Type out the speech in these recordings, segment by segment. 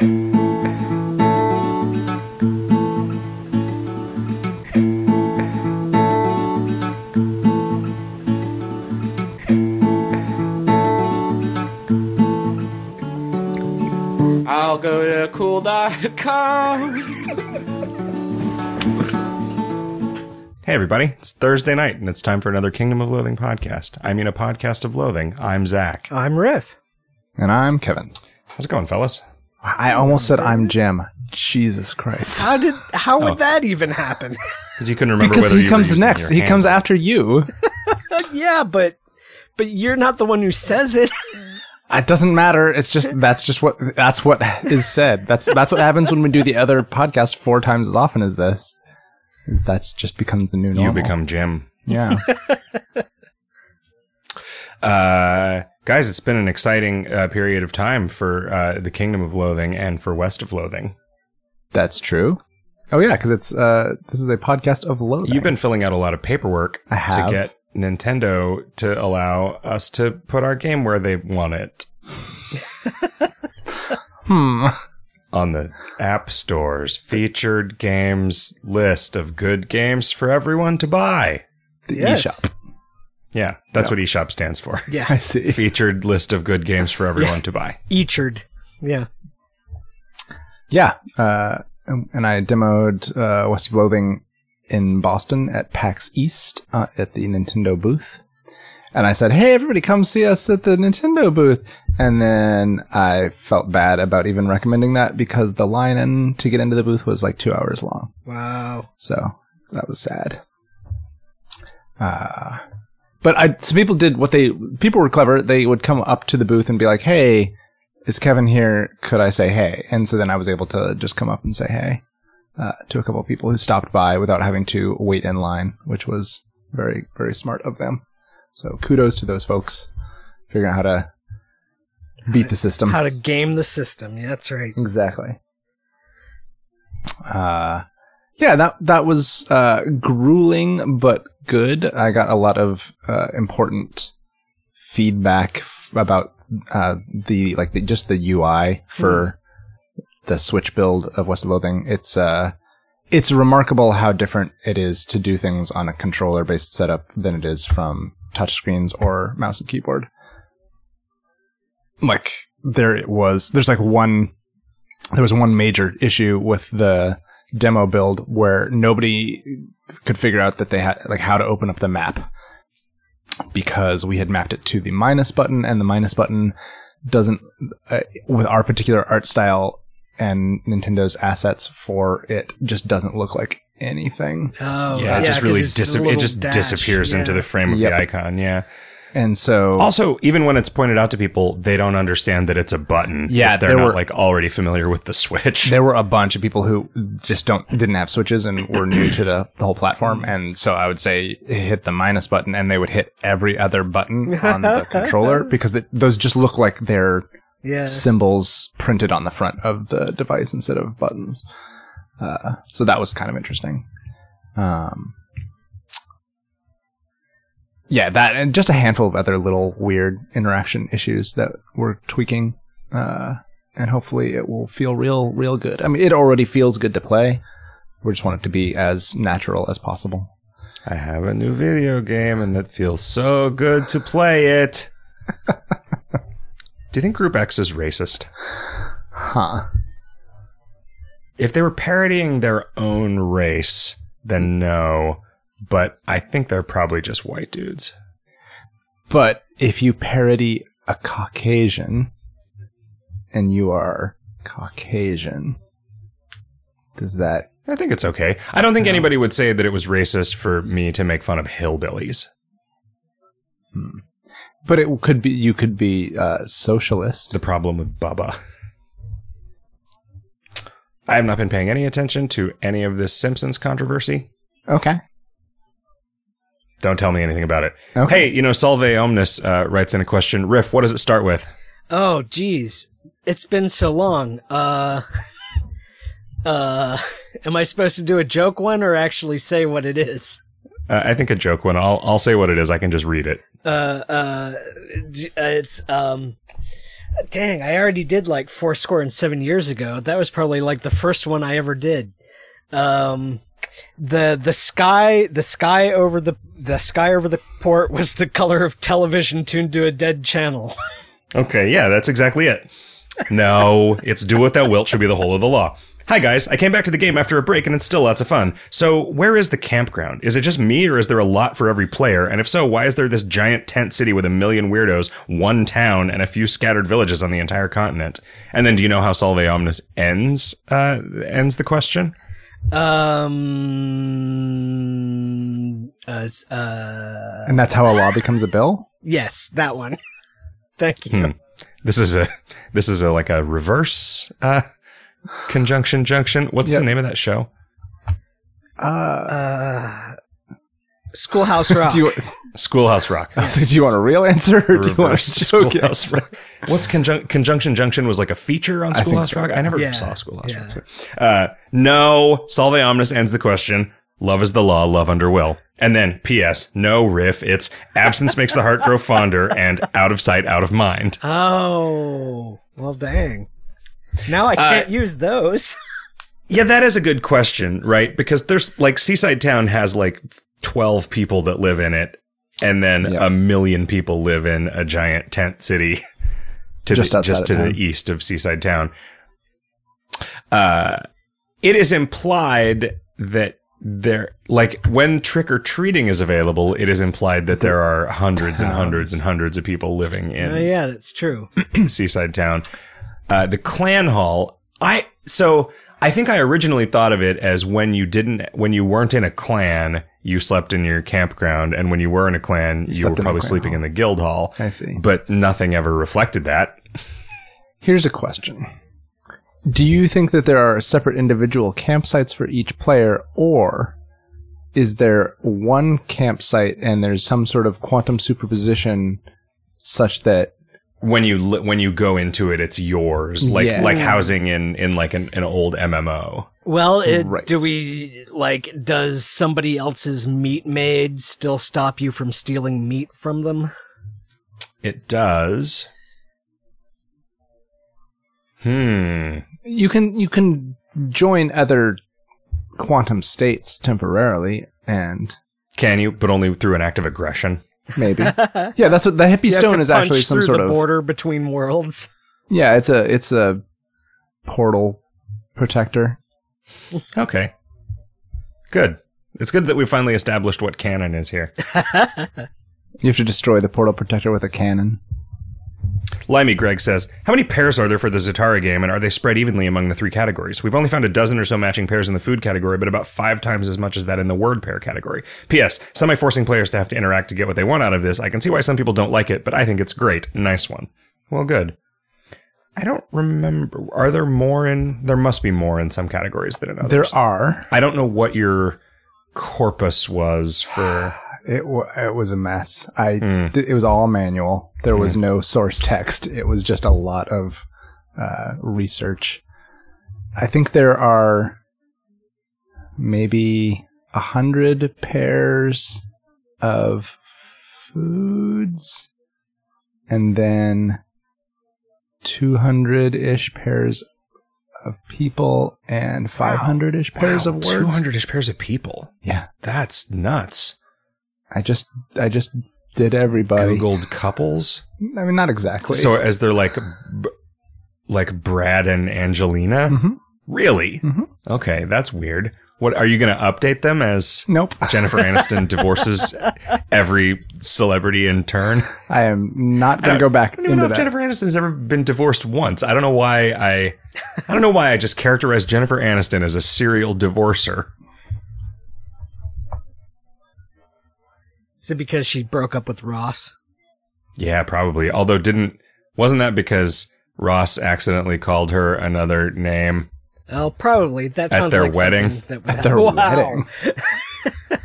I'll go to cool.com. Hey, everybody. It's Thursday night, and it's time for another Kingdom of Loathing podcast. I mean, a podcast of loathing. I'm Zach. I'm Riff. And I'm Kevin. How's it going, fellas? I almost said I'm Jim. Jesus Christ. How did how would oh. that even happen? Because you couldn't remember Because whether he you were comes using next. your He comes after you. yeah, but but you're not the one who says it. It doesn't matter. It's just that's just what that's what is said. That's that's what happens when we do the other podcast four times as often as this. Is that's just becomes the new normal. You become Jim. yeah. Uh, guys, it's been an exciting uh, period of time for uh, the Kingdom of Loathing and for West of Loathing. That's true. Oh yeah, because it's uh this is a podcast of loathing. You've been filling out a lot of paperwork I have. to get Nintendo to allow us to put our game where they want it hmm. on the App Store's featured games list of good games for everyone to buy. The Yes. eShop. Yeah, that's what eShop stands for. Yeah, I see. Featured list of good games for everyone to buy. Eachard. Yeah. Yeah. Uh, and and I demoed uh, West of Loathing in Boston at PAX East uh, at the Nintendo booth. And I said, hey, everybody, come see us at the Nintendo booth. And then I felt bad about even recommending that because the line in to get into the booth was like two hours long. Wow. So that was sad. Uh, but I, some people did what they, people were clever. They would come up to the booth and be like, Hey, is Kevin here? Could I say hey? And so then I was able to just come up and say hey, uh, to a couple of people who stopped by without having to wait in line, which was very, very smart of them. So kudos to those folks figuring out how to beat the system. How to game the system. Yeah, that's right. Exactly. Uh, yeah, that that was uh, grueling but good. I got a lot of uh, important feedback f- about uh, the like the, just the UI for the Switch build of West of Loathing. It's uh, it's remarkable how different it is to do things on a controller based setup than it is from touchscreens or mouse and keyboard. Like there it was. There's like one. There was one major issue with the demo build where nobody could figure out that they had like how to open up the map because we had mapped it to the minus button and the minus button doesn't uh, with our particular art style and Nintendo's assets for it just doesn't look like anything. Oh, Yeah, it just really dis- it just dash. disappears Yeah. into the frame of Yep. the icon. Yeah. And so Also, even when it's pointed out to people, they don't understand that it's a button. Yeah, if they're not were- like already familiar with the Switch. there were a bunch of people who just don't didn't have switches and were new to the, the whole platform and so i would say hit the minus button and they would hit every other button on the controller because it, those just look like they're Yeah. symbols printed on the front of the device instead of buttons uh, so that was kind of interesting um, yeah that and just a handful of other little weird interaction issues that we're tweaking uh, and hopefully it will feel real, real good. I mean, it already feels good to play. We just want it to be as natural as possible. I have a new video game and it feels so good to play it. Do you think Group X is racist? Huh. If they were parodying their own race, then no. But I think they're probably just white dudes. But if you parody a Caucasian and you are Caucasian, does that. I think it's okay. I don't think anybody would say that it was racist for me to make fun of hillbillies. But it could be, you could be uh, socialist. The problem with Bubba. I have not been paying any attention to any of this Simpsons controversy. Okay. Don't tell me anything about it. Okay. Hey, you know, Solve Omnis uh, writes in a question. Riff, what does it start with? Oh, geez. It's been so long. Uh, uh, am I supposed to do a joke one or actually say what it is? Uh, I think a joke one. I'll I'll say what it is. I can just read it. Uh, uh, uh, it's, um, Dang, I already did like four score and seven years ago. That was probably like the first one I ever did. Um, the the sky the sky over the the sky over the port was the color of television tuned to a dead channel. Okay, yeah, that's exactly it. No, it's do what thou wilt should be the whole of the law. Hi guys, I came back to the game after a break and it's still lots of fun. So, where is the campground? Is it just me or is there a lot for every player? And if so, why is there this giant tent city with a million weirdos, one town, and a few scattered villages on the entire continent? And then do you know how Solve Omnis ends? Uh, ends the question? Um, uh, uh, And that's how a law becomes a bill? yes, that one. Thank you. Hmm. This is a, this is a, like a reverse, uh, conjunction junction. What's Yep. the name of that show? Uh, Uh, Schoolhouse Rock. do you, Schoolhouse Rock. I was like, do you want a real answer or do you want Reverse a joke Schoolhouse answer? Rock. What's conjun- Conjunction Junction was like a feature on I think Schoolhouse so, Rock? I never Yeah. saw Schoolhouse Yeah. Rock. Uh, no, Solve Omnis ends the question. Love is the law, love under will. And then, P.S. No riff. It's absence makes the heart grow fonder and out of sight, out of mind. Oh, well, dang. Now I can't use those. Yeah, that is a good question, right? Because there's like Seaside Town has like 12 people that live in it, and then Yeah. a million people live in a giant tent city to Just the, just to town. the east of Seaside Town. Uh, it is implied that there, like when trick or treating is available, it is implied that there are hundreds and hundreds and hundreds of people living in Oh, yeah, that's true. seaside town. Uh, the clan hall. I so I think I originally thought of it as when you didn't when you weren't in a clan, you slept in your campground, and when you were in a clan, you, slept were probably sleeping hall. in the guild hall. I see. But nothing ever reflected that. Here's a question. Do you think that there are separate individual campsites for each player, or is there one campsite and there's some sort of quantum superposition such that When you li- when you go into it, it's yours, like Yeah. like housing in in like an, an old MMO. Well, it, Right. do we, like, does somebody else's meat maid still stop you from stealing meat from them? It does. Hmm. you can you can join other quantum states temporarily and Can you? But only through an act of aggression. Maybe yeah that's what the hippie stone is actually some sort of border between worlds. yeah it's a it's a portal protector Okay. Good. It's good that we finally established what canon is here. you have to destroy the portal protector with a cannon Limey Greg says, How many pairs are there for the Zatara game, and are they spread evenly among the three categories? We've only found a dozen or so matching pairs in the food category, but about five times as much as that in the word pair category. P.S. Semi forcing players to have to interact to get what they want out of this. I can see why some people don't like it, but I think it's great. Nice one. Well, good. I don't remember. Are there more in. There must be more in some categories than in others. there are I don't know what your corpus was for. It w- it was a mess. I Hmm. d- it was all manual. There was no source text. It was just a lot of uh, research. I think there are maybe a hundred pairs of foods, and then two hundred ish pairs of people, and five hundred ish pairs of words. 200 ish pairs of people. Yeah, That's nuts. I just I just did everybody. Googled couples. I mean, not exactly. So as they're like, like Brad and Angelina. Mhm. Really? Mhm. Okay, that's weird. What are you going to update them as? nope. Jennifer Aniston divorces every celebrity in turn. I am not going to go back I don't even know if that. Jennifer Aniston's ever been divorced once. I don't know why I, I don't know why I just characterized Jennifer Aniston as a serial divorcer. Is it because she broke up with Ross? Yeah, probably. Although didn't wasn't that because Ross accidentally called her another name? Oh, probably. That At their like wedding? That would At their Wow. wedding.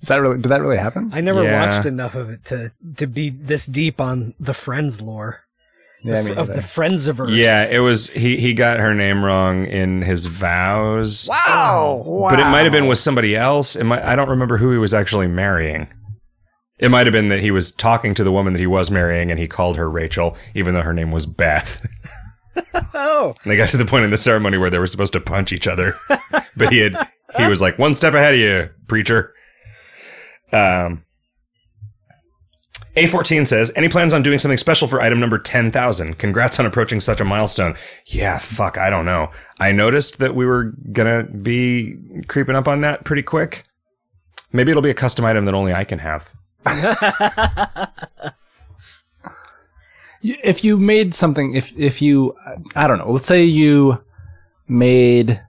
Is that really? Did that really happen? I never Yeah. watched enough of it to to be this deep on the Friends lore yeah, the, me of the neither. Friendsiverse. Yeah, it was he he got her name wrong in his vows. Wow. But it might have been with somebody else. It might, I don't remember who he was actually marrying. It might have been that he was talking to the woman that he was marrying and he called her Rachel, even though her name was Beth. Oh, And they got to the point in the ceremony where they were supposed to punch each other, but he had he was like one step ahead of you, preacher. Um, A14 says, any plans on doing something special for item number 10,000? Congrats on approaching such a milestone. Yeah, fuck, I don't know. I noticed that we were gonna be creeping up on that pretty quick. Maybe it'll be a custom item that only I can have. If you made something, if if you, I don't know, let's say you made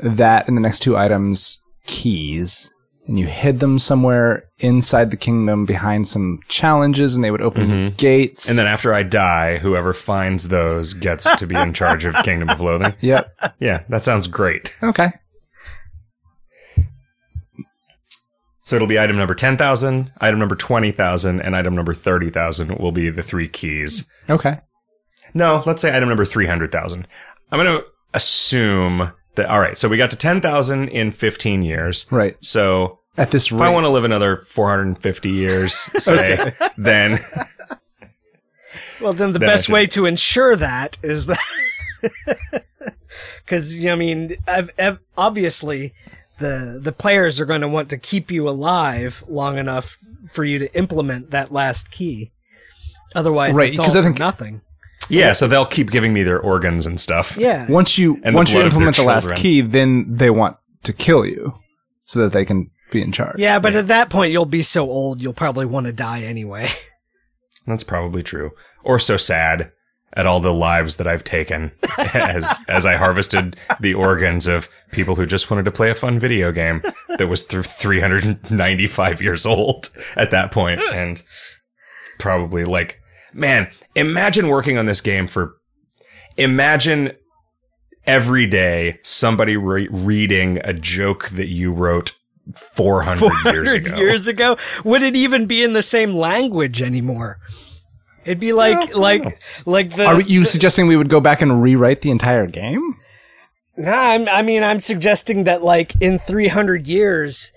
that and the next two items keys, and you hid them somewhere inside the kingdom behind some challenges, and they would open mm-hmm. gates. And then after I die, whoever finds those gets to be in charge of Kingdom of Loathing. yep, Yeah, that sounds great. okay, So it'll be item number 10,000, item number 20,000, and item number 30,000 will be the three keys. okay. No, let's say item number 300,000. I'm going to assume that, all right, so we got to 10,000 in 15 years. Right. So At this rate. if rate, I want to live another 450 years, say, then well, then the Then best way to ensure that is that because I mean, I've, I've, obviously the the players are going to want to keep you alive long enough for you to implement that last key. Otherwise, Right, it's all 'cause I think- nothing. yeah, so they'll keep giving me their organs and stuff. Yeah, once you And once you blood of their implement the last key, then they want to kill you so that they can be in charge. yeah, but at that point, you'll be so old, you'll probably want to die anyway. That's probably true. Or so sad at all the lives that I've taken as as I harvested the organs of people who just wanted to play a fun video game that was th- 395 years old at that point and probably like man, imagine working on this game for imagine every day somebody re- reading a joke that you wrote 400, years 400 ago. years ago, would it even be in the same language anymore? It'd be like like like the. Are you suggesting we would go back and rewrite the entire game? Nah, I'm, I mean, I'm suggesting that like in 300 years,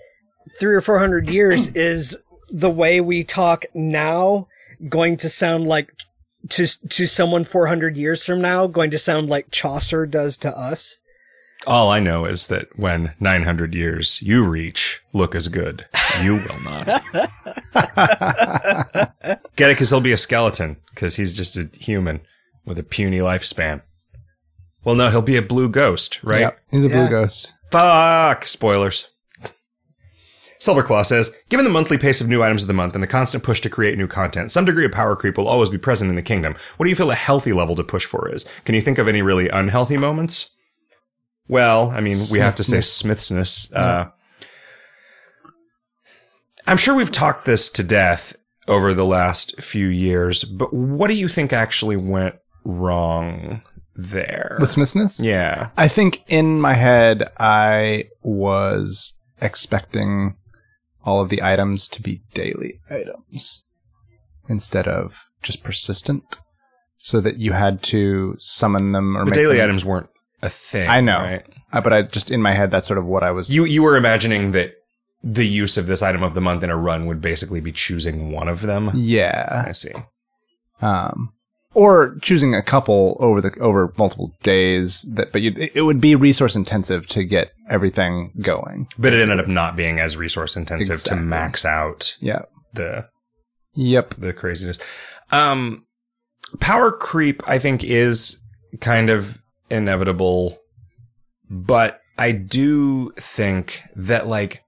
three or 400 years is the way we talk now going to sound like to to someone 400 years from now going to sound like Chaucer does to us. All I know is that when 900 years you reach, look as good. You will not. Get it? Because he'll be a skeleton, because he's just a human with a puny lifespan. Well, no, he'll be a blue ghost, right? Yep, he's a Yeah. blue ghost. Fuck! Spoilers. Silverclaw says, given the monthly pace of new items of the month and the constant push to create new content, some degree of power creep will always be present in the kingdom. What do you feel a healthy level to push for is? Can you think of any really unhealthy moments? Well, I mean, we have to say Smithsness. Uh, I'm sure we've talked this to death over the last few years, but what do you think actually went wrong there? With Smithsness? yeah. I think in my head, I was expecting all of the items to be daily items instead of just persistent, so that you had to summon them or The make daily them- items weren't a thing. I know. Right? Uh, but I just in my head, that's sort of what I was. You you were imagining that the use of this item of the month in a run would basically be choosing one of them. yeah, I see. um, or choosing a couple over the over multiple days. That, but you, it would be resource intensive to get everything going. But it ended up not being as resource intensive Exactly. to max out Yeah. the Yep. the craziness. Um, power creep, I think, is kind of inevitable, but I do think that, like,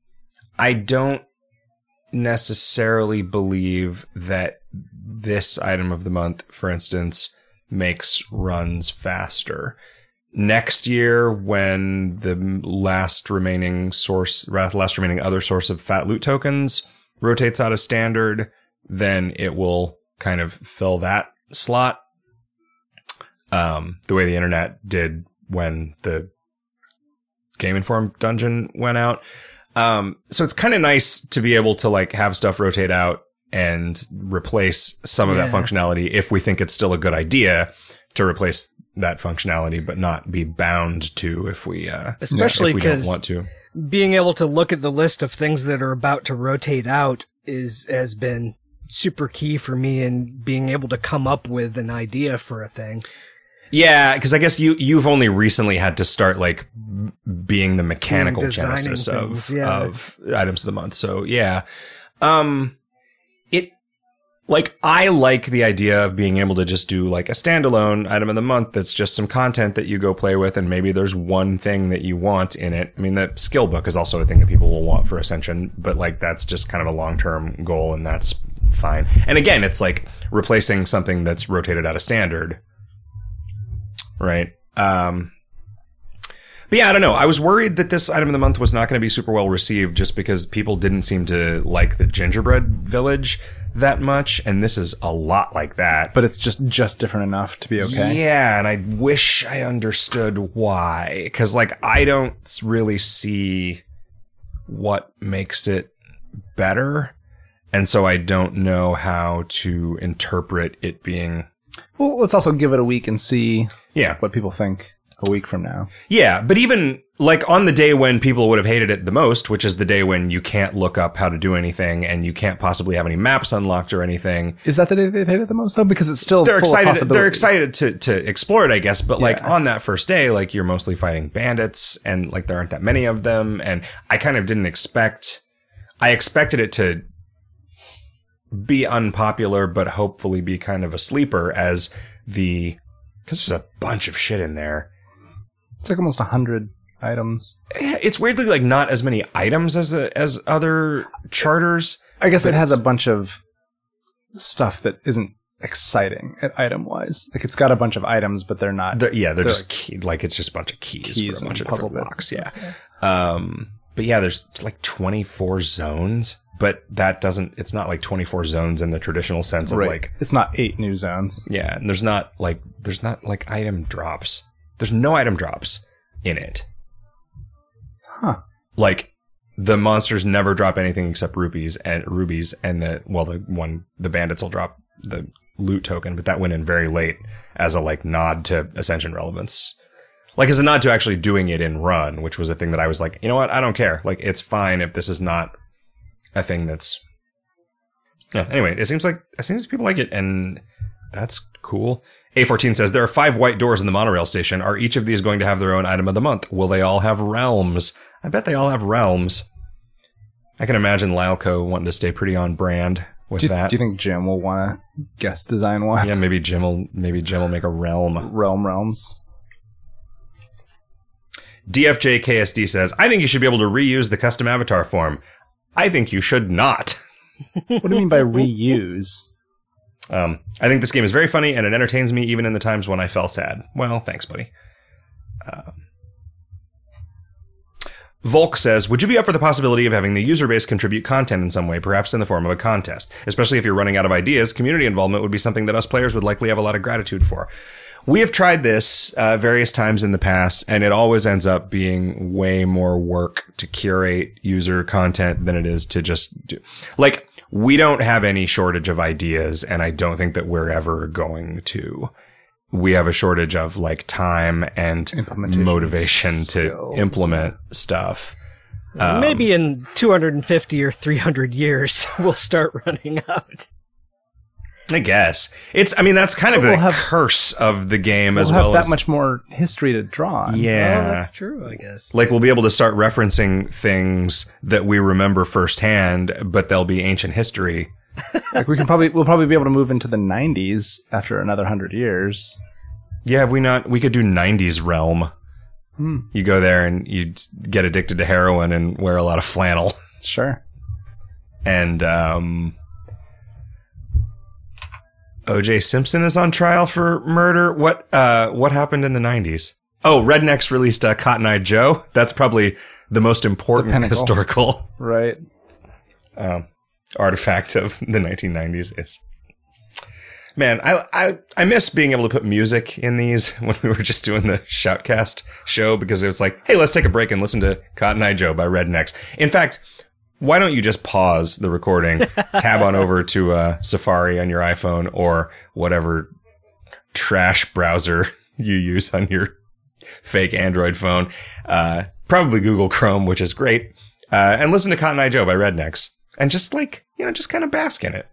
I don't necessarily believe that this item of the month, for instance, makes runs faster. Next year, when the last remaining source, last remaining other source of fat loot tokens rotates out of standard, then it will kind of fill that slot. Um, the way the internet did when the Game Inform dungeon went out. Um, so it's kind of nice to be able to like have stuff rotate out and replace some of that functionality if we think it's still a good idea to replace that functionality, but not be bound to if we, uh, Especially if we don't want to. being able to look at the list of things that are about to rotate out is has been super key for me in being able to come up with an idea for a thing. Yeah, because I guess you you've only recently had to start like being the mechanical designing genesis things, of yeah. of items of the month. So yeah, um, it like I like the idea of being able to just do like a standalone item of the month that's just some content that you go play with, and maybe there's one thing that you want in it. I mean, the skill book is also a thing that people will want for Ascension, but like that's just kind of a long term goal, and that's fine. And again, it's like replacing something that's rotated out of standard right? Um, but yeah, I don't know. I was worried that this item of the month was not going to be super well received just because people didn't seem to like the gingerbread village that much, and this is a lot like that. But it's just just different enough to be okay. Yeah, and I wish I understood why. Because, like, I don't really see what makes it better. And so I don't know how to interpret it being. Well, let's also give it a week and see Yeah. what people think a week from now. Yeah, but even like on the day when people would have hated it the most, which is the day when you can't look up how to do anything and you can't possibly have any maps unlocked or anything. Is that the day they hate it the most though? Because it's still They're excited. They're excited to to explore it, I guess. But like on that first day, like you're mostly fighting bandits, and like there aren't that many of them. And I kind of didn't expect. I expected it to be unpopular, but hopefully be kind of a sleeper as the because there's a bunch of shit in there. It's like almost a hundred items. Yeah, It's weirdly like not as many items as the, as other charters. I guess it has a bunch of stuff that isn't exciting item wise. Like it's got a bunch of items, but they're not. They're, yeah, they're, They're just key, like it's just a bunch of keys, Keys for a bunch of puzzle blocks. Yeah. stuff, Um, but yeah, there's like 24 zones, but that doesn't. It's not like 24 zones in the traditional sense of right. like it's not eight new zones. yeah. And there's not like there's not like item drops. There's no item drops in it. Huh. Like the monsters never drop anything except rupees and rubies, and the well, the one the bandits will drop the loot token, but that went in very late as a like nod to ascension relevance. Like as a nod to actually doing it in run, which was a thing that I was like, you know what, I don't care. Like it's fine if this is not a thing that's yeah. Anyway, it seems like it seems people like it, and that's cool. A14 says there are five white doors in the monorail station. Are each of these going to have their own item of the month? Will they all have realms? I bet they all have realms. I can imagine Lyleco wanting to stay pretty on brand with Do that. do you think Jim will want to guest design one? yeah, maybe Jim will maybe Jim will make a realm. Realm realms. DFJ KSD says, I think you should be able to reuse the custom avatar form. I think you should not. What do you mean by reuse? Um, I think this game is very funny and it entertains me even in the times when I fell sad. Well, thanks, buddy. Um, Volk says, Would you be up for the possibility of having the user base contribute content in some way, perhaps in the form of a contest? Especially if you're running out of ideas, community involvement would be something that us players would likely have a lot of gratitude for. We have tried this uh, various times in the past, and it always ends up being way more work to curate user content than it is to just do. Like, we don't have any shortage of ideas, and I don't think that we're ever going to. We have a shortage of like time and motivation to skills. implement stuff. Um, Maybe in 250 or 300 years, we'll start running out. I guess it's. I mean, that's kind of We'll the have- curse of the game We'll as have well that as much more history to draw. on. Yeah, Oh, that's true, I guess. like we'll be able to start referencing things that we remember firsthand, but they'll be ancient history. Like we can probably we'll probably be able to move into the 90s after another hundred years. Yeah, have we not? We could do '90s realm. Hmm. You go there and you get addicted to heroin and wear a lot of flannel. Sure. and um, O.J. Simpson is on trial for murder. What uh, what happened in the '90s? Oh, Rednex released uh, Cotton Eye Joe. That's probably the most important pinnacle. historical Right. um, artifact of the 1990s. Is man, I, I I miss being able to put music in these when we were just doing the Shoutcast show because it was like, hey, let's take a break and listen to Cotton Eye Joe by Rednex. In fact, why don't you just pause the recording, tab on over to uh, Safari on your iPhone or whatever trash browser you use on your fake Android phone, uh, probably Google Chrome, which is great, uh, and listen to Cotton Eye Joe by Rednex. and just like you know, just kind of bask in it.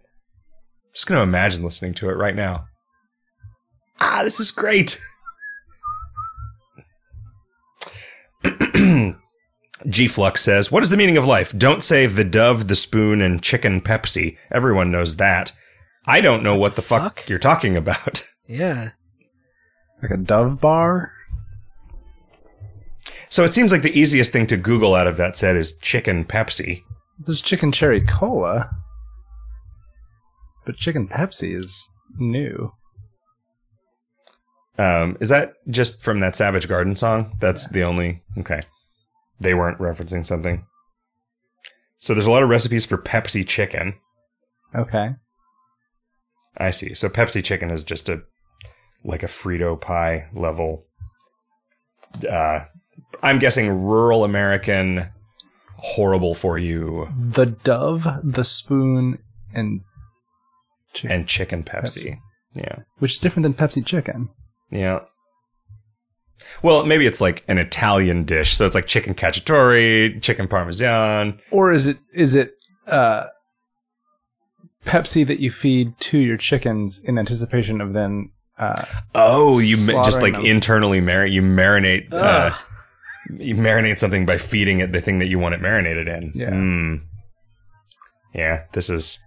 Just gonna imagine listening to it right now. Ah, this is great. G Flux says, What is the meaning of life? Don't say the dove, the spoon, and chicken Pepsi. Everyone knows that. I don't know what the fuck, fuck? you're talking about. Yeah. Like a Dove bar. So it seems like the easiest thing to Google out of that set is chicken Pepsi. There's chicken cherry cola, but chicken Pepsi is new. Um, is that just from that Savage Garden song? That's the only. Okay. They weren't referencing something. So there's a lot of recipes for Pepsi chicken. Okay. I see. So Pepsi chicken is just a like a Frito pie level. Uh, I'm guessing rural American, horrible for you, The Dove, the spoon, and chicken, and chicken Pepsi. Pepsi. Yeah, which is different than Pepsi chicken. yeah. Well, maybe it's like an Italian dish, so it's like chicken cacciatore, chicken parmesan. Or is it is it uh, Pepsi that you feed to your chickens in anticipation of then uh, Oh, you ma- just like them. internally marinate. You marinate. Uh, you marinate something by feeding it the thing that you want it marinated in. Yeah. Mm. Yeah. This is.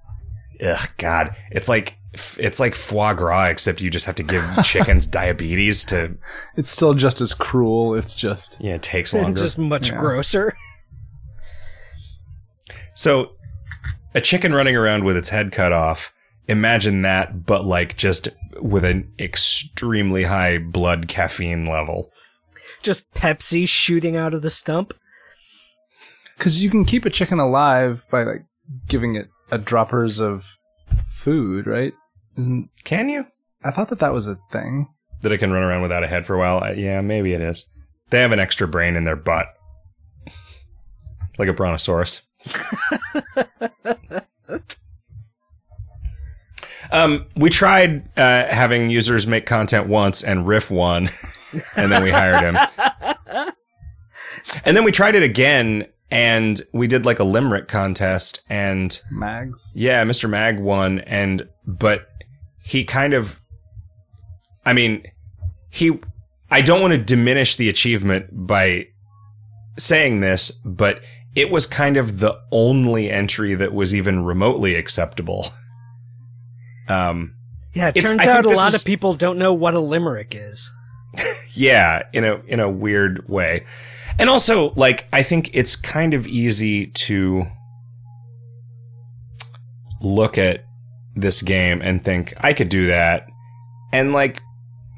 Ugh, God. It's like it's like foie gras, except you just have to give chickens diabetes to. it's still just as cruel. It's just Yeah, it takes And longer. just much Yeah. grosser. So, a chicken running around with its head cut off. Imagine that, but like just with an extremely high blood caffeine level. Just Pepsi shooting out of the stump. because you can keep a chicken alive by like giving it a droppers of food, right? Isn't Can you? I thought that that was a thing. that it can run around without a head for a while. Uh, yeah, maybe it is. They have an extra brain in their butt, like a brontosaurus. um, we tried uh, having users make content once, and Riff won, and then we hired him. and then we tried it again, and we did like a limerick contest, and Mags. yeah, Mr. Mag won, and but he kind of, I mean, he. I don't want to diminish the achievement by saying this, but it was kind of the only entry that was even remotely acceptable. Um, Yeah, it turns out a lot is- of people don't know what a limerick is. yeah, in a in a weird way. And also, like, I think it's kind of easy to look at this game and think I could do that. And like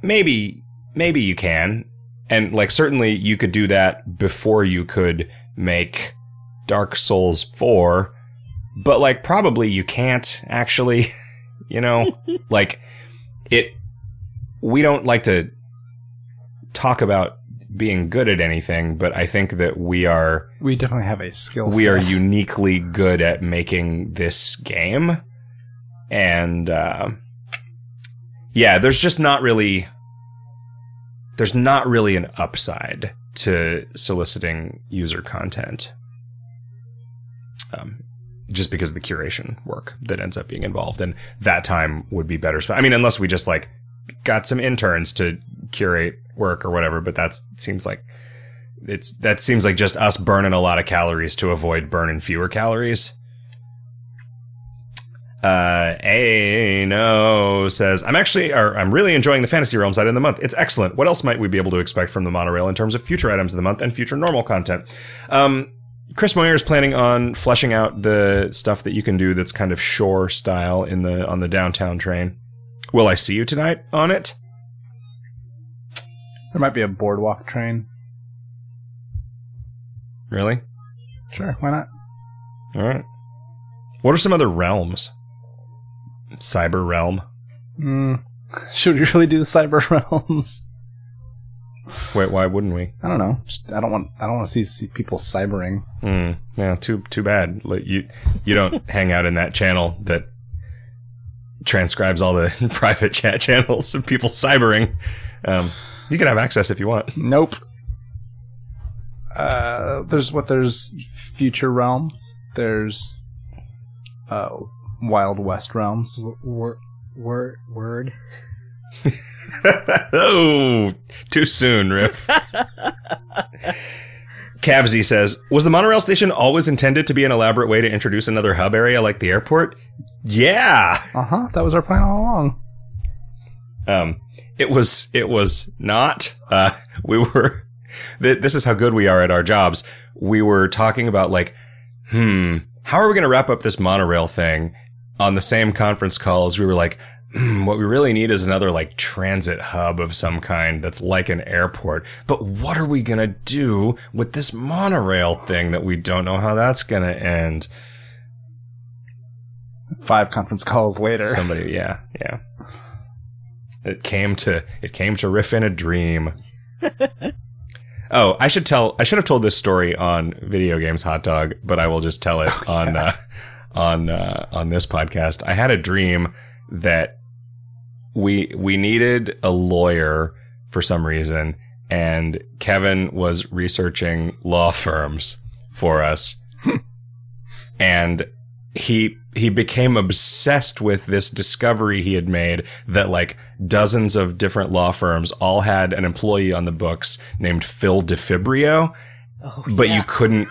maybe maybe you can. And like certainly you could do that before you could make Dark Souls 4, but like probably you can't actually, you know, like it we don't like to talk about being good at anything, but I think that we are We definitely have a skill. we are uniquely good at making this game, and uh, yeah, there's just not really there's not really an upside to soliciting user content, um, just because of the curation work that ends up being involved, and that time would be better. I mean, unless we just like got some interns to curate work or whatever, but that seems like it's that seems like just us burning a lot of calories to avoid burning fewer calories. Uh, A no says I'm actually, or I'm really enjoying the Fantasy Realms item of the month. It's excellent. What else might we be able to expect from the monorail in terms of future items of the month and future normal content? Um, Chris Moyer is planning on fleshing out the stuff that you can do that's kind of shore style in the on the downtown train. Will I see you tonight on it? There might be a boardwalk train. Really? Sure, why not? All right. What are some other realms? Cyber realm. Mm. Should we really do the cyber realms? Wait, why wouldn't we? I don't know. I don't want. I don't want to see, see people cybering. Hmm. Yeah. Too too bad. You you don't hang out in that channel that transcribes all the private chat channels of people cybering. Um, you can have access if you want. Nope. Uh, there's what? There's future realms. There's uh, Wild West realms. Word, word, word. oh, too soon, Riff. Cavsy says, Was the monorail station always intended to be an elaborate way to introduce another hub area like the airport? Yeah. Uh huh. That was our plan all along. Um, it was, it was not, uh, we were, th- this is how good we are at our jobs. We were talking about like, hmm, how are we going to wrap up this monorail thing on the same conference calls? We were like, hmm, what we really need is another like transit hub of some kind that's like an airport. But what are we going to do with this monorail thing that we don't know how that's going to end? Five conference calls later. Somebody, yeah, yeah. It came to it came to riff in a dream. oh, I should tell. I should have told this story on video games hot dog, but I will just tell it on uh, on uh, on this podcast. I had a dream that we we needed a lawyer for some reason, and Kevin was researching law firms for us, and he he became obsessed with this discovery he had made that like dozens of different law firms all had an employee on the books named Phil DeFibrio, Oh, but yeah. you couldn't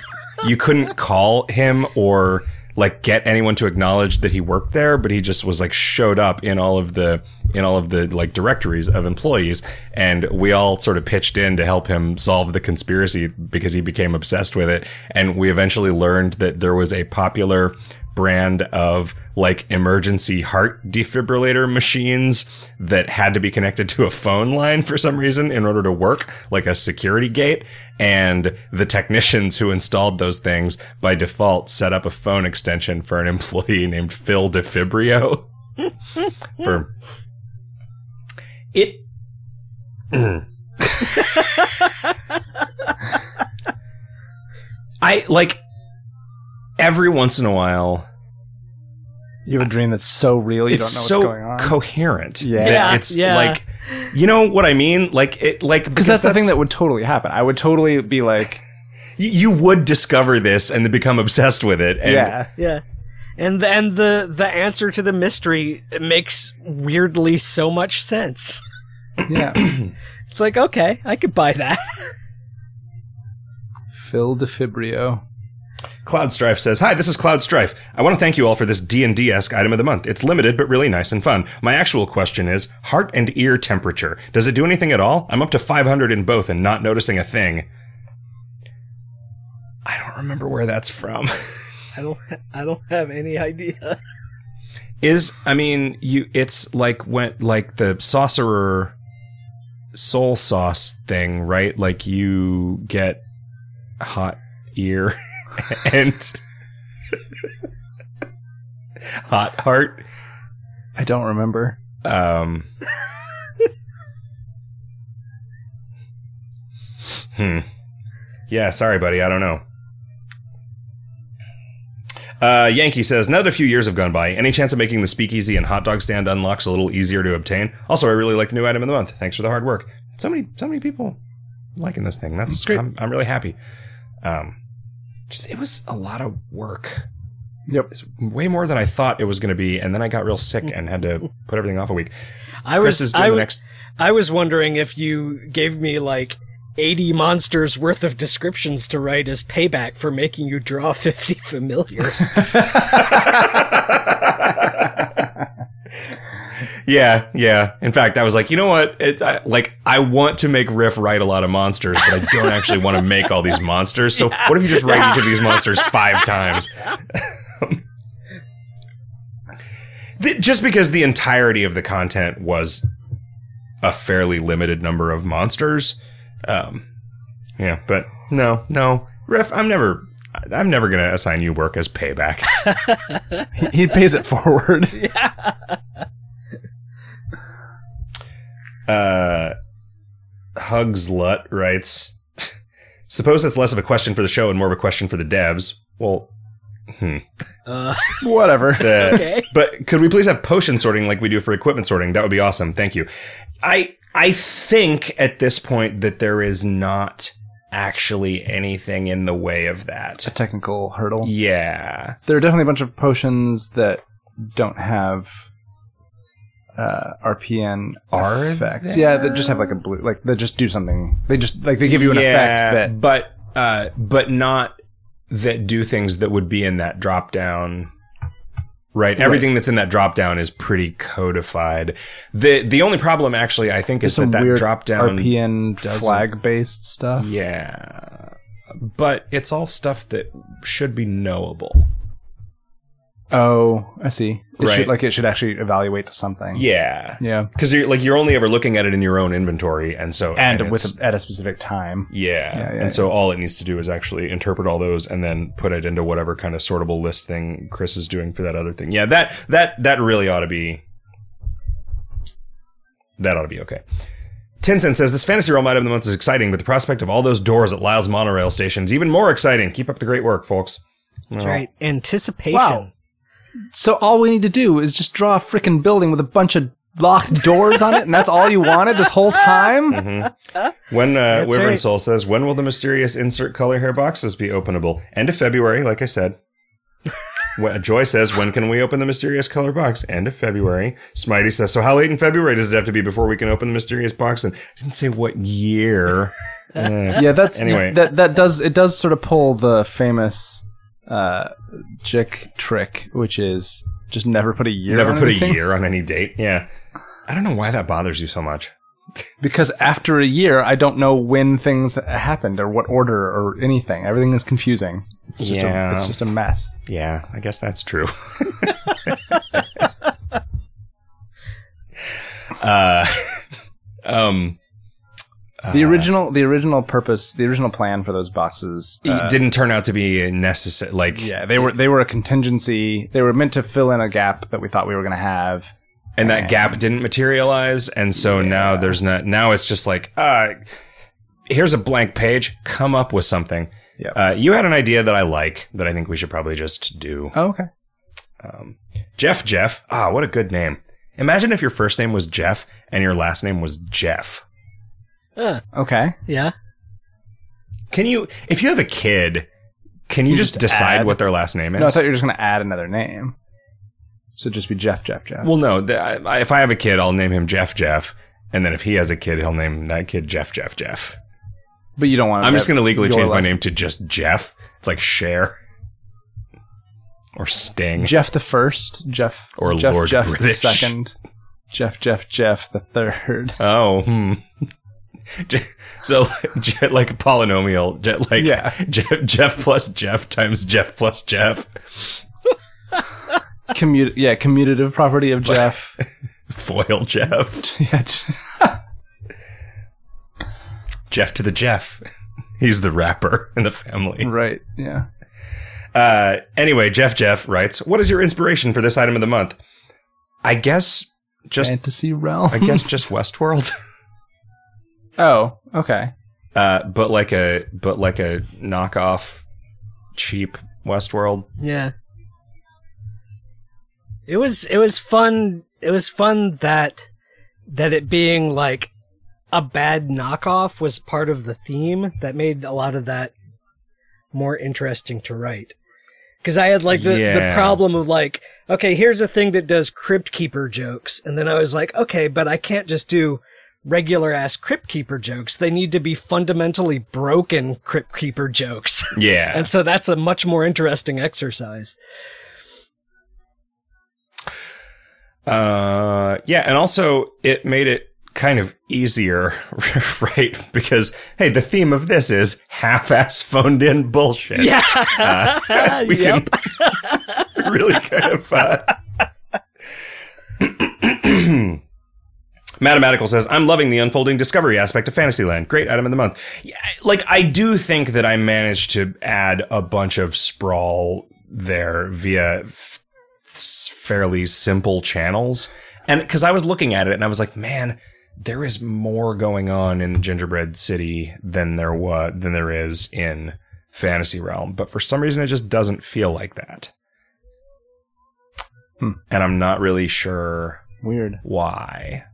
you couldn't call him or like get anyone to acknowledge that he worked there, but he just was like showed up in all of the in all of the like directories of employees and we all sort of pitched in to help him solve the conspiracy because he became obsessed with it and we eventually learned that there was a popular brand of like emergency heart defibrillator machines that had to be connected to a phone line for some reason in order to work, like a security gate. And the technicians who installed those things by default set up a phone extension for an employee named Phil DeFibrio. for it. I like every once in a while You have a dream that's so real you don't know so what's going on. coherent. Yeah. that Yeah, it's yeah. like you know what I mean. Like it, like because that's, the thing that would totally happen. I would totally be like, y- you would discover this and then become obsessed with it. And yeah, Yeah. And the, and the the answer to the mystery makes weirdly so much sense. yeah. It's like, okay, I could buy that. Phil DeFibrio. Cloud Strife says, "Hi, this is Cloud Strife. I want to thank you all for this D and D esque item of the month. It's limited but really nice and fun. My actual question is heart and ear temperature. Does it do anything at all? I'm up to 500 in both and not noticing a thing. I don't remember where that's from. I don't I don't have any idea. is I mean you it's like when like the sorcerer soul sauce thing, right? Like you get hot ear and hot heart. I don't remember. Um Hmm. Yeah, sorry buddy, I don't know. Uh, Yankee says, now that a few years have gone by, any chance of making the speakeasy and hot dog stand unlocks a little easier to obtain? Also, I really like the new item of the month. Thanks for the hard work. So many, so many people liking this thing. That's great. I'm, I'm really happy. Um, it was a lot of work. Yep. It's way more than I thought it was going to be, and then I got real sick and had to put everything off a week. I Chris was is doing I, the next. I was wondering if you gave me like 80 monsters worth of descriptions to write as payback for making you draw 50 familiars. Yeah, yeah. In fact, I was like, you know what? It, I, like, I want to make Riff write a lot of monsters, but I don't actually want to make all these monsters. So what if you just write each of these monsters five times? Just because the entirety of the content was a fairly limited number of monsters. Um, yeah, but no, no, Riff, I'm never. I'm never gonna assign you work as payback. He, he pays it forward. Uh, Hugs Lut writes, "Suppose that's less of a question for the show and more of a question for the devs." Well, uh, Whatever. the, Okay. but could we please have potion sorting like we do for equipment sorting? That would be awesome. Thank you. I I think at this point that there is not actually anything in the way of that. A technical hurdle. Yeah. There are definitely a bunch of potions that don't have uh, RPN Are effects. there? Yeah, that just have like a blue, like they just do something. They just like they give you an Yeah, effect that but uh, but not that do things that would be in that drop down. Right. Everything that's in that drop down is pretty codified. The the only problem actually I think is that that drop down RPN flag based stuff. Yeah. But it's all stuff that should be knowable. Oh, I see. It Right. should like it should actually evaluate to something. Yeah. Yeah. Because you're like you're only ever looking at it in your own inventory, and so And, it's- with a, at a specific time. yeah. Yeah, yeah, and so all it needs to do is actually interpret all those and then put it into whatever kind of sortable list thing Chris is doing for that other thing. Yeah, that that that really ought to be that ought to be okay. Tencent says this fantasy realm item of the month is exciting, but the prospect of all those doors at Lyle's monorail station is even more exciting. Keep up the great work, folks. That's Well, right. Anticipation. Wow. So all we need to do is just draw a freaking building with a bunch of locked doors on it, and that's all you wanted this whole time. Mhm. When uh, That's Wyvern right. Soul says, when will the mysterious insert color hair boxes be openable? End of February, like I said. Joy says, when can we open the mysterious color box? End of February. Smitey says, so how late in February does it have to be before we can open the mysterious box? And I didn't say what year. Eh. Yeah, that's Anyway. That that does it does sort of pull the famous uh, Jick trick, which is just never put a year. Never on put anything. a year on any date. Yeah. I don't know why that bothers you so much. because after a year, I don't know when things happened or what order or anything. Everything is confusing. It's just Yeah. a, it's just a mess. Yeah, I guess that's true. uh, um, The original the original purpose, the original plan for those boxes. uh, didn't turn out to be necessary. Like, yeah, they were they were a contingency. They were meant to fill in a gap that we thought we were going to have. and that gap didn't materialize, and so now there's not. Now it's just like, uh, here's a blank page. Come up with something. Yep. Uh, you had an idea that I like that I think we should probably just do. Oh, okay. Um, Jeff Jeff. Ah, what a good name. Imagine if your first name was Jeff and your last name was Jeff. Uh, Okay. yeah. Can you, if you have a kid, can you, You just, just decide add- what their last name is? No, I thought you were just going to add another name. So just be Jeff, Jeff, Jeff. well, no. The, I, if I have a kid, I'll name him Jeff Jeff, and then if he has a kid, he'll name that kid Jeff Jeff Jeff. but you don't want. To. I'm just going to legally change my name to just Jeff. It's like Cher or Sting. Jeff the first, Jeff Or Jeff, Lord Jeff the second, Jeff, Jeff, Jeff the third. Oh, hmm. So, Je- like a polynomial, Je- like Yeah. Jeff, Jeff plus Jeff times Jeff plus Jeff, Commut- yeah, commutative property of Jeff. foil Jeff, yeah, Jeff to the Jeff. He's the rapper in the family. right. Yeah. Uh, anyway, Jeff Jeff writes, "What is your inspiration for this item of the month?" I guess just, Fantasy realm. I guess just Westworld, Oh, okay. uh, but like a, but like a knockoff, cheap Westworld. Yeah. It was it was fun it was fun that that it being like a bad knockoff was part of the theme that made a lot of that more interesting to write. Cause I had like the, the problem of like, okay, here's a thing that does Crypt Keeper jokes. And then I was like, okay, but I can't just do regular ass Crypt Keeper jokes. They need to be fundamentally broken Crypt Keeper jokes. Yeah, and so that's a much more interesting exercise. Uh, yeah, and also it made it kind of easier, right? Because hey, the theme of this is half-ass phoned-in bullshit. Yeah. Uh, we can really kind of. Uh... Mathematical says, I'm loving the unfolding discovery aspect of Fantasyland. Great item of the month. Yeah, like, I do think that I managed to add a bunch of sprawl there via f- fairly simple channels. And because I was looking at it and I was like, man, there is more going on in Gingerbread City than there was than there is in Fantasy Realm. But for some reason, it just doesn't feel like that. Hmm. And I'm not really sure Weird. why.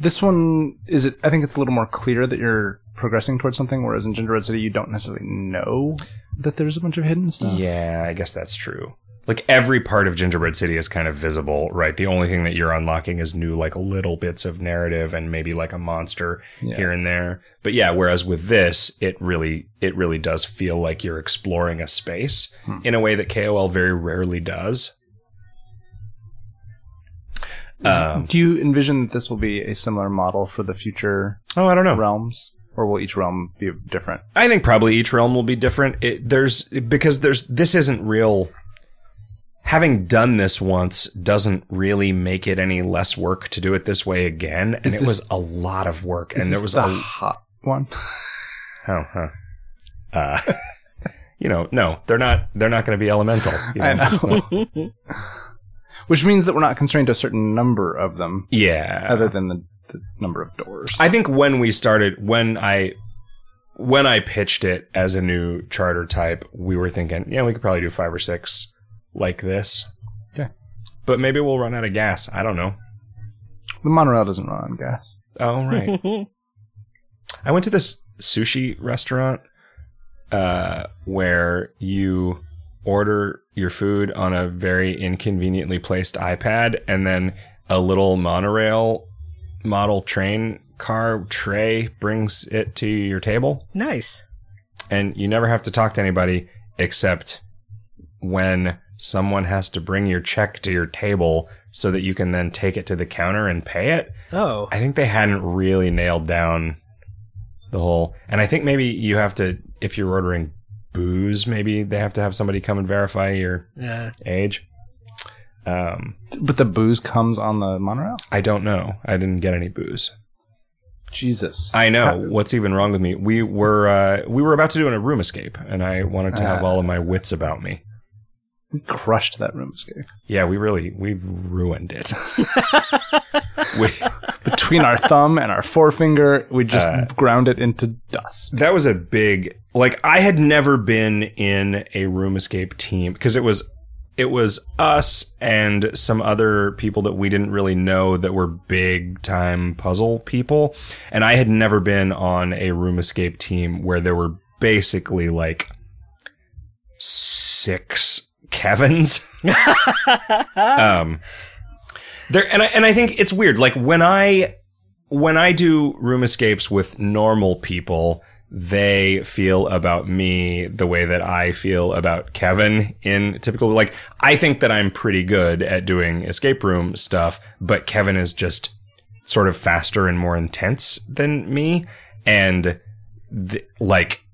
This one is it. I think it's a little more clear that you're progressing towards something, whereas in Gingerbread City, you don't necessarily know that there's a bunch of hidden stuff. Yeah, I guess that's true. Like every part of Gingerbread City is kind of visible, right? The only thing that you're unlocking is new, like little bits of narrative and maybe like a monster Yeah. here and there. But yeah, whereas with this, it really, it really does feel like you're exploring a space Hmm. in a way that KOL very rarely does. Um, Do you envision that this will be a similar model for the future oh, I don't know. realms, or will each realm be different? I think probably each realm will be different. It, there's because there's this isn't real. Having done this once doesn't really make it any less work to do it this way again, and Is it this- was a lot of work, and there was the a hot one. oh huh. Uh, you know, no, they're not. They're not going to be elemental. You I know. It's not- Which means that we're not constrained to a certain number of them, yeah. other than the, the number of doors. I think when we started, when I when I pitched it as a new charter type, we were thinking, yeah, we could probably do five or six like this. Okay. But maybe we'll run out of gas. I don't know. the monorail doesn't run on gas. Oh right. I went to this sushi restaurant uh, where you order your food on a very inconveniently placed iPad, and then a little monorail model train car tray brings it to your table, nice. and you never have to talk to anybody except when someone has to bring your check to your table so that you can then take it to the counter and pay it. Oh, I think they hadn't really nailed down the whole. And I think maybe you have to, if you're ordering booze, maybe they have to have somebody come and verify your yeah. age. Um, But the booze comes on the monorail. I don't know. I didn't get any booze. Jesus. I know How- what's even wrong with me. We were uh, we were about to do a room escape, and I wanted to have Ah. all of my wits about me. We crushed that room escape. Yeah, we really we've ruined it. we, Between our thumb and our forefinger, we just Uh, ground it into dust. that was a big like I had never been in a room escape team because it was it was us and some other people that we didn't really know that were big time puzzle people and I had never been on a room escape team where there were basically like six Kevins. Um there and I, and I think it's weird. Like when I when I do room escapes with normal people they feel about me the way that I feel about Kevin in typical like I think that I'm pretty good at doing escape room stuff but Kevin is just sort of faster and more intense than me. And th- like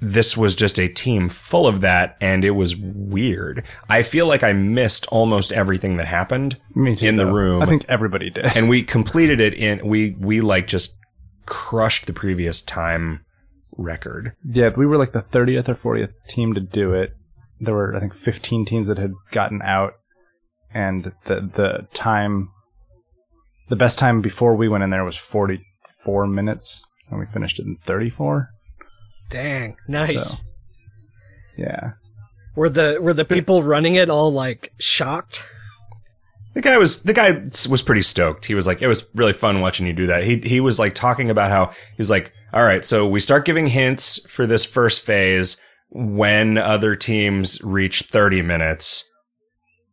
this was just a team full of that and it was weird. I feel like I missed almost everything that happened too, in the though. room I think everybody did. and we completed it in we we like just crushed the previous time record. Yeah, we were like the 30th or 40th team to do it. There were, I think, 15 teams that had gotten out, and the the time, the best time before we went in there was 44 minutes, and we finished it in 34. Dang, nice. So- Yeah, Were the were the people running it all like shocked? The guy was the guy was pretty stoked. He was like, it was really fun watching you do that. He he was like talking about how he's like, all right, so we start giving hints for this first phase when other teams reach thirty minutes,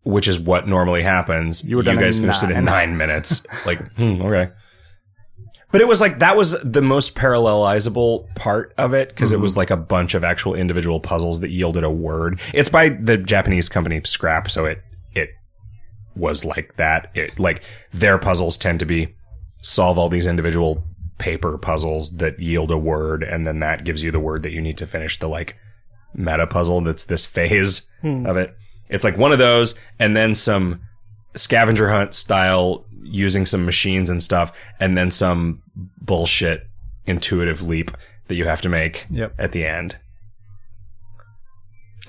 which is what normally happens. You were done guys in finished it in nine. nine minutes. like, hmm, okay. But it was like that was the most parallelizable part of it because it was mm-hmm. like a bunch of actual individual puzzles that yielded a word. It's by the Japanese company Scrap, so it it was like that. It like their puzzles tend to be solve all these individual paper puzzles that yield a word, and then that gives you the word that you need to finish the like meta puzzle that's this phase hmm. of it. It's like one of those, and then some scavenger hunt style using some machines and stuff, and then some bullshit intuitive leap that you have to make Yep. at the end.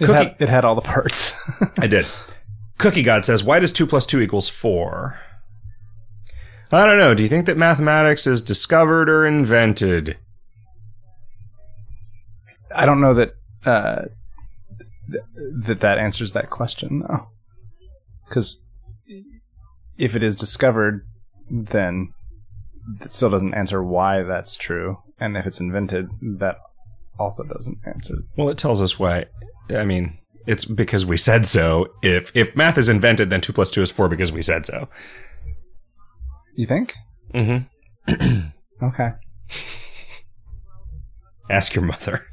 it Cookie- had, it had all the parts. I did. Cookie God says, why does 2 plus 2 equals 4? I don't know. Do you think that mathematics is discovered or invented? I don't know that uh, th- that that answers that question though, because if it is discovered, then it still doesn't answer why that's true. And if it's invented, that also doesn't answer. Well, it tells us why. I mean, it's because we said so. If if math is invented, then two plus two is four because we said so. You think? Mm-hmm. Okay. Ask your mother.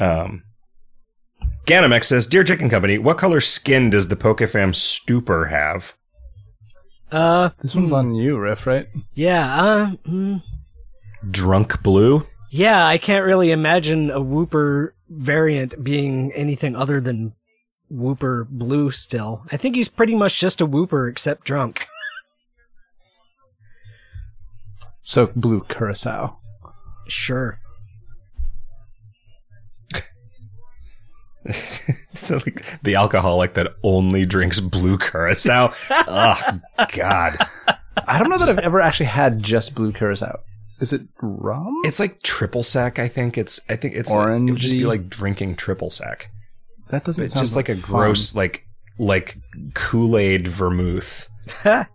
Um, Ganymex says, "Dear Chicken Company, what color skin does the Pokefam Stupor have?" Uh, This one's on you, Riff, right? yeah, uh, mm, Drunk blue. yeah, I can't really imagine a Whooper variant being anything other than Whooper Blue still. I think he's pretty much just a Whooper except drunk. So blue curacao. Sure. like the alcoholic that only drinks blue curacao. oh God, I don't know that I've ever actually had just blue curacao. Is it rum? it's like triple sec. I think it's. I think it's. Like, it would just be like drinking triple sec. that doesn't It's sound just like a fun. gross, like like Kool Aid vermouth.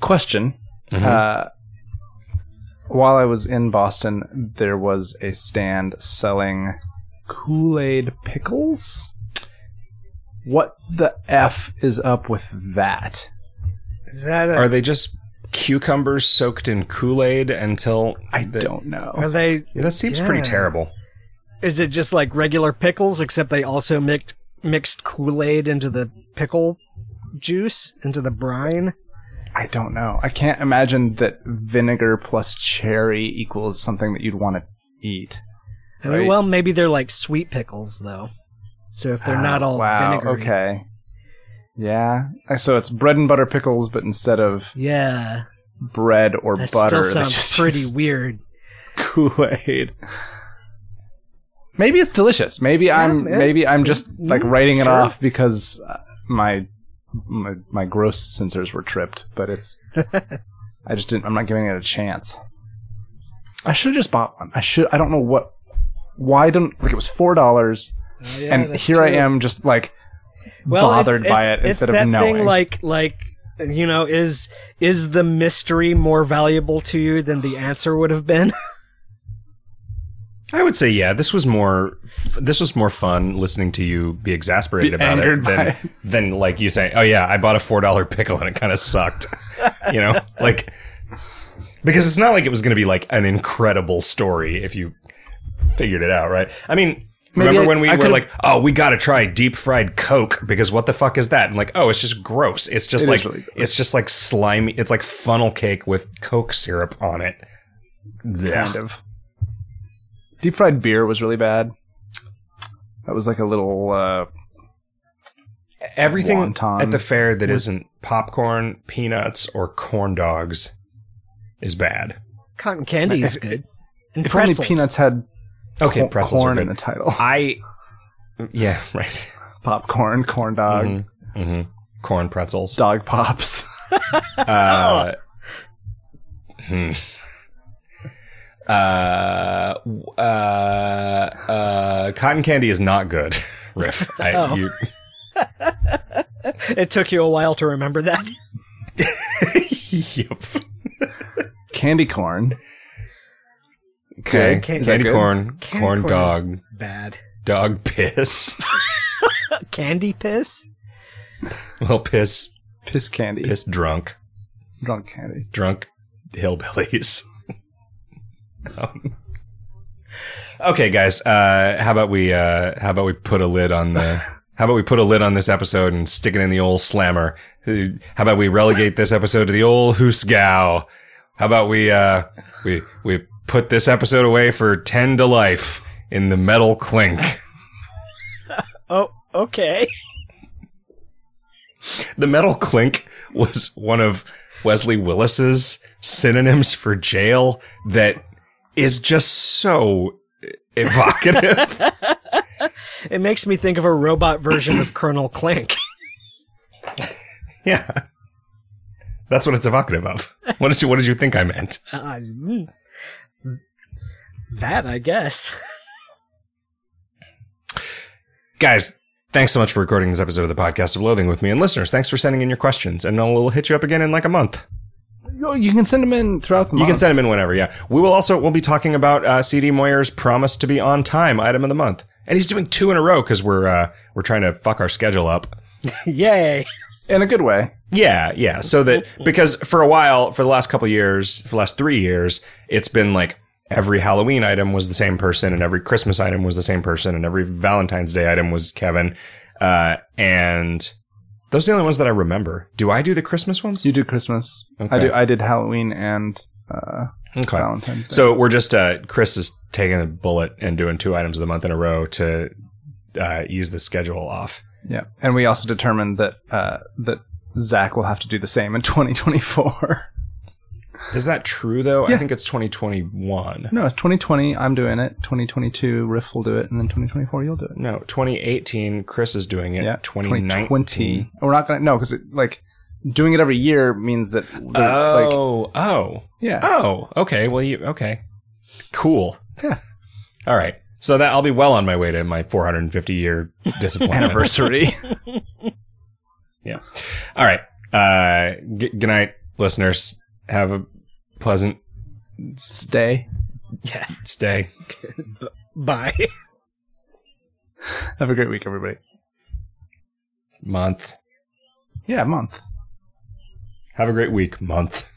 question. Mhm. Uh, while I was in Boston, there was a stand selling Kool Aid pickles. What the f is up with that? Is that a, Are they just cucumbers soaked in Kool Aid until I the- don't know. are they Yeah, that seems pretty terrible. Is it just like regular pickles, except they also mixed mixed Kool Aid into the pickle juice, into the brine? I don't know. I can't imagine that vinegar plus cherry equals something that you'd want to eat. I mean, Right. well, maybe they're like sweet pickles though. So if they're not Ah, all wow, vinegary, Okay. Yeah. So it's bread and butter pickles, but instead of yeah, bread or that butter, still sounds just pretty weird. Kool Aid. Maybe it's delicious. Maybe I'm man. maybe I'm just like writing it sure. off because uh, my, my my gross sensors were tripped. But it's I just didn't. I'm not giving it a chance. I should have just bought one. I should. I don't know what. Why don't like it was four dollars, Oh, yeah, and that's here I am just like well, bothered it's, by it's, it it's instead that of knowing. thing like like you know is is the mystery more valuable to you than the answer would have been? I would say, yeah, this was more. This was more fun listening to you be exasperated Be about it than it. than like you saying, "Oh yeah, I bought a four dollar pickle and it kind of sucked." you know, like because it's not like it was going to be like an incredible story if you figured it out, right? I mean. Maybe remember I- when we I were could've- like, "Oh, we got to try deep fried Coke because what the fuck is that?" And like, "Oh, it's just gross. It's just It is like really it's just like slimy. It's like funnel cake with Coke syrup on it." kind of. Deep fried beer was really bad. That was like a little. uh Everything Wonton. at the fair that isn't popcorn, peanuts, or corn dogs is bad. Cotton candy is good. And If only peanuts had Okay, pretzels corn in the title. I, yeah, right. Popcorn, corn dog, Mhm, mhm. Corn pretzels. dog pops. Uh, hmm. Uh, uh, uh, cotton candy is not good. Riff. I, Oh. you, It took you a while to remember that. yep. Candy corn. Okay. Good. Can- Is Candy good? corn, Candy corn corn is dog, Bad. dog piss. Candy piss? well, piss, Piss candy. piss drunk. Drunk candy. drunk hillbillies. um, okay, guys. Uh, how about we? Uh, how about we put a lid on the? How about we put a lid on this episode and stick it in the old slammer? How about we relegate this episode to the old hoosgow? How about we? Uh, we we put this episode away for ten to life in the metal clink. Oh, okay. The metal clink was one of Wesley Willis's synonyms for jail that is just so evocative. It makes me think of a robot version of Colonel Clank. yeah. That's what it's evocative of. What did you what did you think I meant? Uh, mm, that, I guess. Guys, thanks so much for recording this episode of the podcast of loathing with me and listeners, thanks for sending in your questions and we'll hit you up again in like a month. You can send them in throughout the month. You month. can send them in whenever. Yeah, we will also we'll be talking about uh, CD Moyer's promise to be on time item of the month, and he's doing two in a row because we're uh, we're trying to fuck our schedule up. Yay! in a good way. Yeah, yeah. So that because for a while, for the last couple years, for the last three years, it's been like every Halloween item was the same person, and every Christmas item was the same person, and every Valentine's Day item was Kevin. Uh, and those are the only ones that I remember. Do I do the Christmas ones? You do Christmas. I do. I did Halloween and uh, Okay. Valentine's Day. So we're just uh, Chris is taking a bullet and doing two items of the month in a row to uh, ease the schedule off. yeah, and we also determined that uh, that Zach will have to do the same in 2024. Is that true though? I think it's 2021. no, it's 2020. I'm doing it. 2022, Riff will do it, and then 2024, you'll do it. No, 2018. Chris is doing it. Yeah, 2019. 2020. We're not gonna no because like doing it every year means that the- like Oh, oh, yeah. oh. Okay. Well, you okay? Cool. Yeah. All right. So that I'll be well on my way to my 450 year disappointment anniversary. Yeah. All right. Uh, g- good night, listeners. Have a pleasant Stay. Yeah. stay. Bye. Have a great week, everybody. Month. Yeah, month. Have a great week. Month.